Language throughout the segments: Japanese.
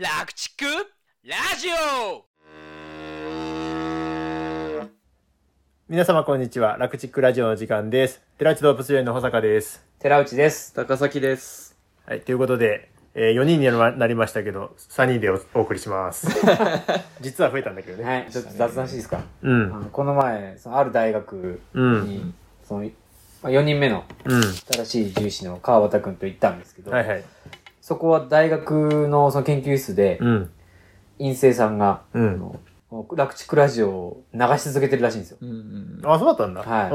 楽畜ラジオ皆様こんにちは。楽チックラジオの時間です。寺内動物園の保坂です。寺内です。高崎です。はい、ということで、え4人になりましたけど、3人でおお送りします。実は増えたんだけどね。はい、ちょっと雑談していいですか？あうん。のこの前、そのある大学うん。に、その、まあ、4人目のうん。新しい獣医師の川端くんと行ったんですけど、はいはい。そこは大学のその研究室で、うん。院生さんが、うんあの楽畜ラジオを流し続けてるらしいんですよ。うんうん。あ、そうだったんだ。はい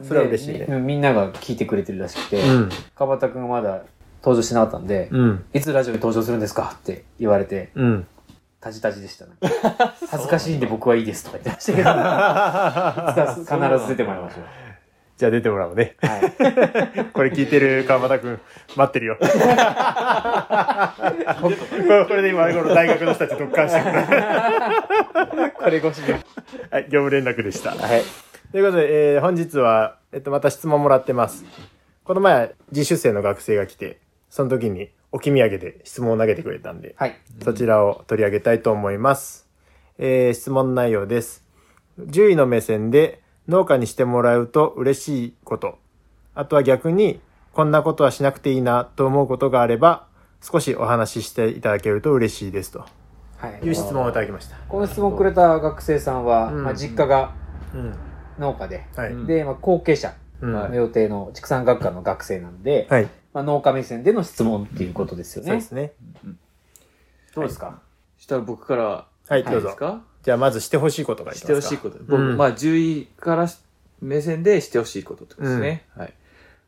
うん。それは嬉しいでね。みみんなが聞いてくれてるらしくて、うん。川端くんがまだ登場してなかったんで、うん。いつラジオに登場するんですか？って言われて、うん。タジタジでしたね。恥ずかしいんで僕はいいですとか言ってましたけど、必ず出てもらいましょう。じゃあ出てもらおうね。はい。これ聞いてる川端くん、待ってるよ。これで今、この大学の人たち特感してくる。これ越しで。はい、業務連絡でした。はい。ということで、えー本日は、えっと、また質問もらってます。この前、自主生の学生が来て、その時に置き土産で質問を投げてくれたんで、はい。そちらを取り上げたいと思います。えー質問内容です。獣医の目線で農家にしてもらうと嬉しいこと、あとは逆に、こんなことはしなくていいなと思うことがあれば、少しお話ししていただけると嬉しいですとはい。いう質問をいただきました。この質問をくれた学生さんは、うんまあ、実家がうん。農家で、はい。うんで、まあ、後継者うんの予定の畜産学科の学生なんで、はい。まあ、農家目線での質問っていうことですよねそうで。すね。どうですか、したら僕から、はい、いどうぞいです。か？じゃあまずしてほしいことがいいしてほしいこと。僕、うんまあ、獣医からし目線でしてほしいことってことですね。はい。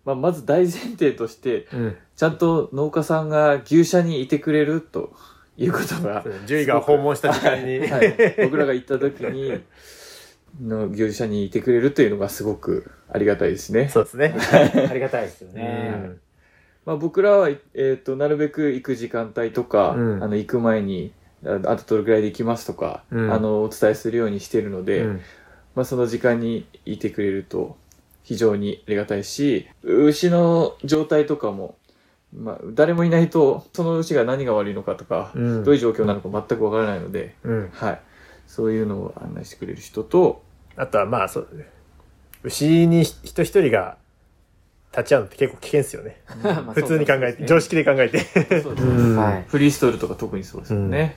まあ、まず大前提として、うん。ちゃんと農家さんが牛舎にいてくれるということが、獣医が訪問した時間に。はい、僕らが行った時に、の牛舎にいてくれるというのがすごくありがたいですね。そうですね。ありがたいですよね。まあ、僕らは、えっ、と、なるべく行く時間帯とか、うんあの、行く前に、ああとどれくらいで行きますとか、うんあの、お伝えするようにしているので、うんまあ、その時間にいてくれると非常にありがたいし、牛の状態とかも、まあ、誰もいないと、その牛が何が悪いのかとか、うんどういう状況なのか全くわからないので、うん。はい。そういうのを案内してくれる人と、あとはまあ、そう、牛に人一人が立ち会うのって結構危険ですよね。まあ普通に考えて、常識で考えて。そうですい。フリーストールとか特にそうですよね。はい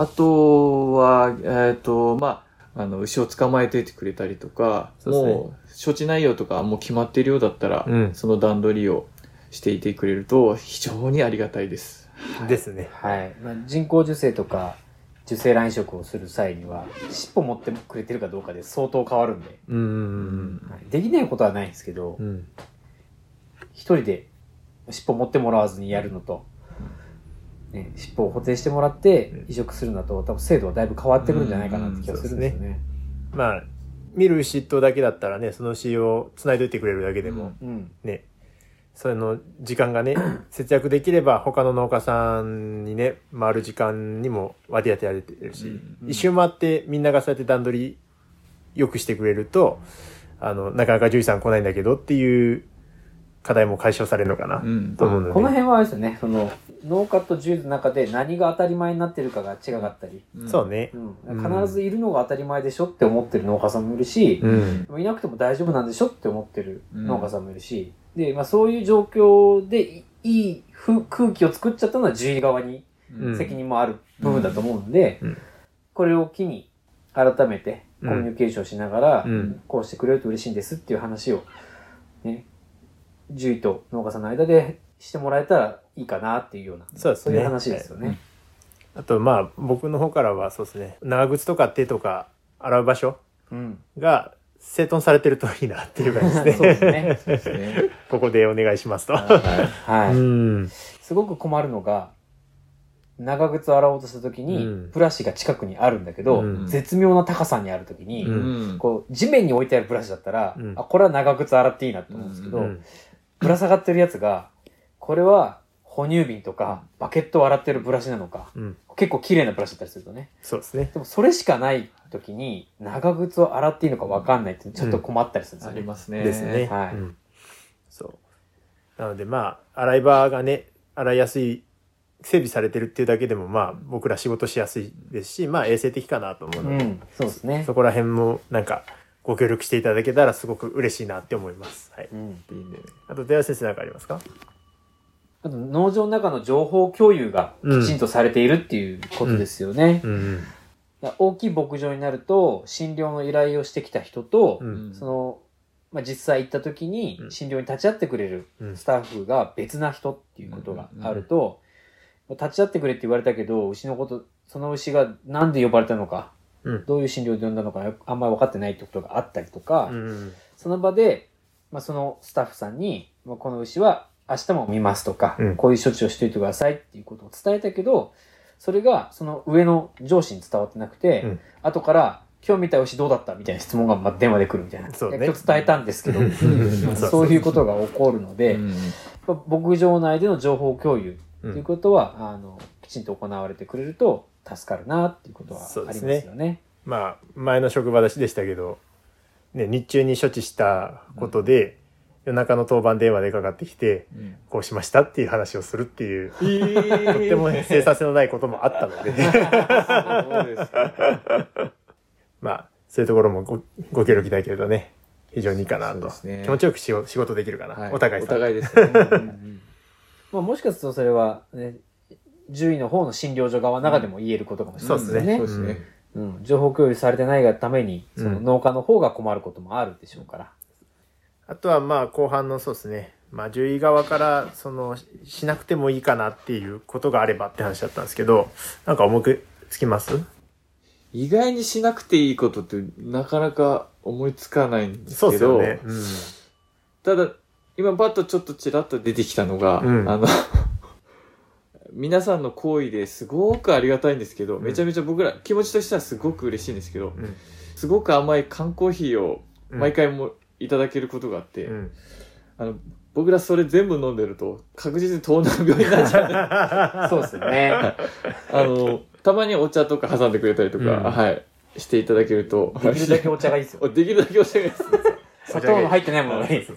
あとは、えっ、と、まあ、あの、牛を捕まえていてくれたりとか、そうねもう、処置内容とかもう決まっているようだったら、うんその段取りをしていてくれると非常にありがたいです。ですね。はい。まあ、人工授精とか、受精卵移植をする際には、尻尾持ってくれてるかどうかで相当変わるんで、うんうんはいできないことはないんですけどうん。う、ん。一人で尻尾持ってもらわずにやるのと、ね、尻尾を補填してもらって移植するのと、多分精度はだいぶ変わってくるんじゃないかなって気がするんですよね。まあ、見る牛とだけだったらね、その牛を繋いでおいてくれるだけでも、うん。ね、その時間がね、節約できれば他の農家さんにね、回る時間にも割り当てられてるし、うん。一周回ってみんながそうやって段取り良くしてくれると、あの、なかなか獣医さん来ないんだけどっていう課題も解消されるのかな、うん。と思うので。この辺はあれですよね、その、農家と獣医の中で何が当たり前になってるかが違かったり、そうね。う。ん、必ずいるのが当たり前でしょって思ってる農家さんもいるし、うん。いなくても大丈夫なんでしょって思ってる農家さんもいるし、で、まあそういう状況でいい空気を作っちゃったのは獣医側にうん。責任もある部分だと思うんで、うん。これを機に改めてコミュニケーションしながら、うん。こうしてくれると嬉しいんですっていう話を、ね、獣医と農家さんの間でしてもらえたらいいかなっていうような、そうですねいう話ですよね。あと、まあ、僕の方からはそうですね、長靴とか手とか洗う場所うん。が整頓されてるといいなっていう感じです そうね。ですね。ここでお願いしますと。はい。うん。すごく困るのが、長靴を洗おうとした時に、うんブラシが近くにあるんだけど、うん絶妙な高さにある時に、うんこう、地面に置いてあるブラシだったら、うんあ、これは長靴洗っていいなと思うんですけど、うんぶら下がってるやつが、これは哺乳瓶とか、バケットを洗ってるブラシなのか、うん。結構綺麗なブラシだったりするとね。そうですね。でもそれしかない時に、長靴を洗っていいのか分かんないってちょっと困ったりするんですあよね。りますね。ですね。はいうんそう。なのでまあ、洗い場がね、洗いやすい整備されてるっていうだけでもまあ僕ら仕事しやすいですしまあ衛生的かなと思うので、うん、そうですねそ。こら辺もなんかご協力していただけたらすごく嬉しいなって思います。はい。うん。いいね。あと、出谷先生なんかありますか？あと、農場の中の情報共有がきちんとされているっていうことですよね。大きい牧場になると、診療の依頼をしてきた人と、うんその、まあ、実際行った時にうん診療に立ち会ってくれるうんスタッフが別な人っていうことがあると、立ち会ってくれって言われたけど、牛のこと、その牛がなんで呼ばれたのか、うん。どういう診療で呼んだのか、あんまり分かってないってことがあったりとか、うん。その場で、まあ、そのスタッフさんに、まあ、この牛は明日も見ますとか、うん。こういう処置をしておいてくださいっていうことを伝えたけど、それがその上の上司に伝わってなくて、うん。後から、今日見た牛どうだったみたいな質問がまあ電話で来るみたいな。そうね。今日伝えたんですけど、ん。そういうことが起こるので、牧場内での情報共有うんということは、あの、きちんと行われてくれると助かるなっていうことはありますよね。まあ、前の職場でしたけど、ね、日中に処置したことで、夜中の当番電話でかかってきて、うんこうしましたっていう話をするっていう、えーとっても生産性のないこともあったので。まあ、そういうところもごご協力いただけるとね、非常にいいかなと。ね気持ちよくしよ仕事できるかな。はいお互い。お互いですね。まあ、もしかするとそれは、ね、獣医の方の診療所側の中でも言えることかもしれないですね。そうですね。うん、情報共有されてないがために、うんその農家の方が困ることもあるでしょうから。あとはまあ後半のそうですね、まあ獣医側からそのししなくてもいいかなっていうことがあればって話だったんですけど、なんか重くつきます？意外にしなくていいことってなかなか思いつかないんですそうけど、ですよね。ただ、今パッとちょっとちらっと出てきたのが、うん。あの、皆さんの行為ですごくありがたいんですけど、んめちゃめちゃ僕ら気持ちとしてはすごく嬉しいんですけど、うん。すごく甘い缶コーヒーをうん毎回もいただけることがあって、うん。あの僕らそれ全部飲んでると確実に糖尿病になっちゃう そうですよね。あの、たまにお茶とか挟んでくれたりとか、うんはい、していただけると。できるだけお茶がいいですよ。できるだけお茶がいいです。砂糖の入ってないものがいいです。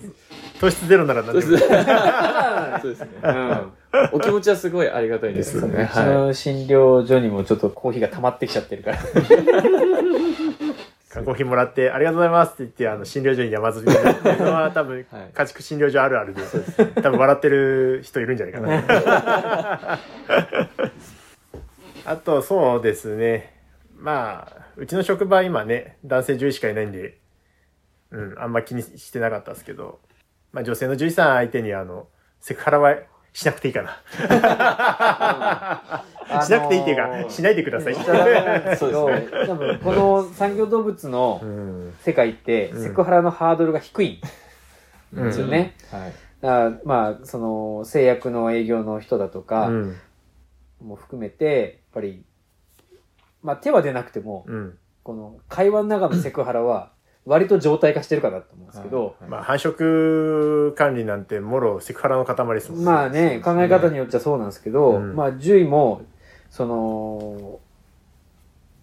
糖質ゼロなら何でもそうですね。そうですね。うん。お気持ちはすごいありがたいですよね。うちはの診療所にもちょっとコーヒーが溜まってきちゃってるから。缶コーヒーもらって、ありがとうございますって言って、あの、診療所に山積みになってるのは多分、はい家畜診療所あるあるで、多分笑ってる人いるんじゃないかな。あと、そうですね。まあ、うちの職場今ね、男性獣医しかいないんで、うん、あんま気にしてなかったですけど、まあ女性の獣医さん相手にあの、セクハラはしなくていいかな。しなくていいっていうか、しないでください。しちゃダメなんですけど、多分この産業動物のうん。世界って、うんセクハラのハードルが低いんうんですよね。はい。だまあ、その、製薬の営業の人だとかうん。も含めて、やっぱり、まあ手は出なくても、うん。この会話の中のセクハラは、割と状態化してるかなと思うんですけど、まあ、繁殖管理なんて、もろセクハラの塊ですもんまあね、考え方によっちゃそうなんですけど、うん。まあ獣医も、その、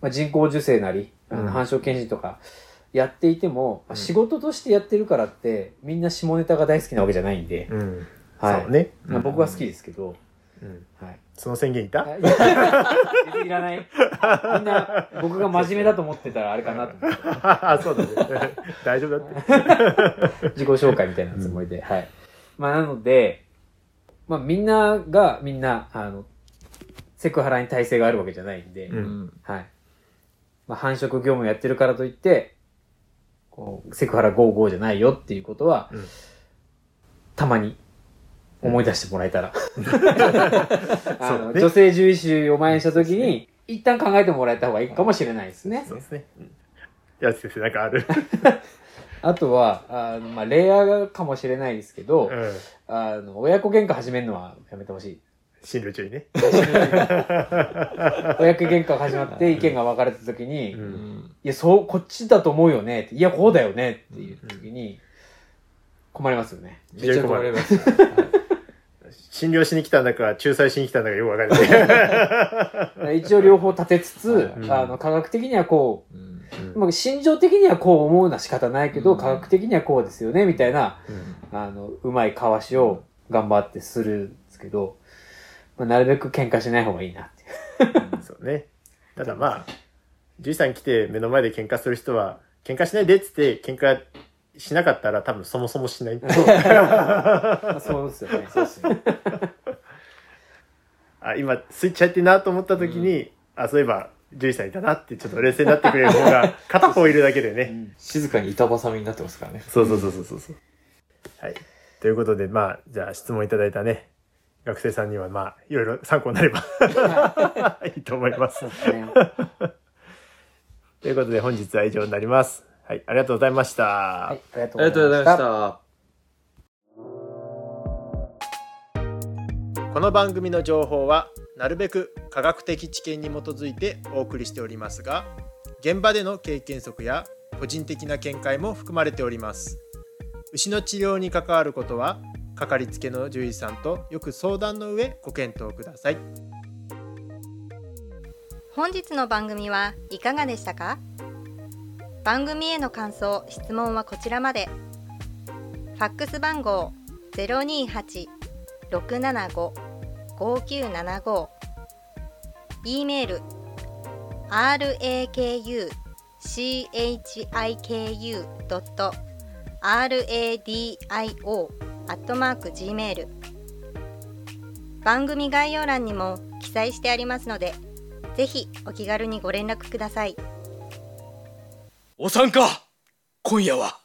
まあ、人工授精なり、あうん。の繁殖検診とかやっていても、まあ仕事としてやってるからって、みんな下ネタが大好きなわけじゃないんで、ね。まあ僕は好きですけど、うん。はい。その宣言いた？あ いらない。みんな、僕が真面目だと思ってたらあれかなと思って。あ そうだね。大丈夫だって。自己紹介みたいなつもりで、はい。まあ、なので、まあ、みんなが、みんな、あの、セクハラに耐性があるわけじゃないんで、うんうん。はい。まあ、繁殖業務やってるからといって、こう、セクハラ55じゃないよっていうことは、うんたまに思い出してもらえたら。あの女性獣医師を前にしたときに、一旦考えてもらえた方がいいかもしれないですね。そうですね。うんやつ先生、なんかある。あとは、あのまあ、レイヤーかもしれないですけど、うん。あの、親子喧嘩始めるのはやめてほしい。診療中にね。親子喧嘩が始まって意見が分かれた時に、ういんや、そう、こっちだと思うよねって。いや、こうだよねっていう時に、困りますよね。めっちゃ困ります。診療しに来たんだか、仲裁しに来たんだかよくわかんない。一応両方立てつつ、うん。あの、科学的にはこうん。う、まあ、心情的にはこう思うのは仕方ないけど、うん。科学的にはこうですよね、みたいな、うん。あの、うまいかわしを頑張ってするんですけど、まあ、なるべく喧嘩しない方がいいなっていう。そうね。ただまあ、獣医さん来て目の前で喧嘩する人は、喧嘩しないでっつって喧嘩しなかったら多分そもそもしない。まあ、そうですよね。そうですね。あ、今スイッチ入ってんなと思った時に、あ、そういえば獣医さんいたなってちょっと冷静になってくれる方が片方いるだけでね。静かに板挟みになってますからね。そうそうそうそうそう。はい。ということで、まあ、じゃあ質問いただいたね、学生さんにはまあ、いろいろ参考になれば いいと思います。ということで本日は以上になります。はい、ありがとうございました。はい、ありがとうございました。た。この番組の情報はなるべく科学的知見に基づいてお送りしておりますが現場での経験則や個人的な見解も含まれております牛の治療に関わることはかかりつけの獣医さんとよく相談の上ご検討ください本日の番組はいかがでしたか？番組への感想・質問はこちらまで。ファックス番号028-675-5975 e メール rakuchiku.radio.gmail 番組概要欄にも記載してありますのでぜひお気軽にご連絡ください。お参加今夜は。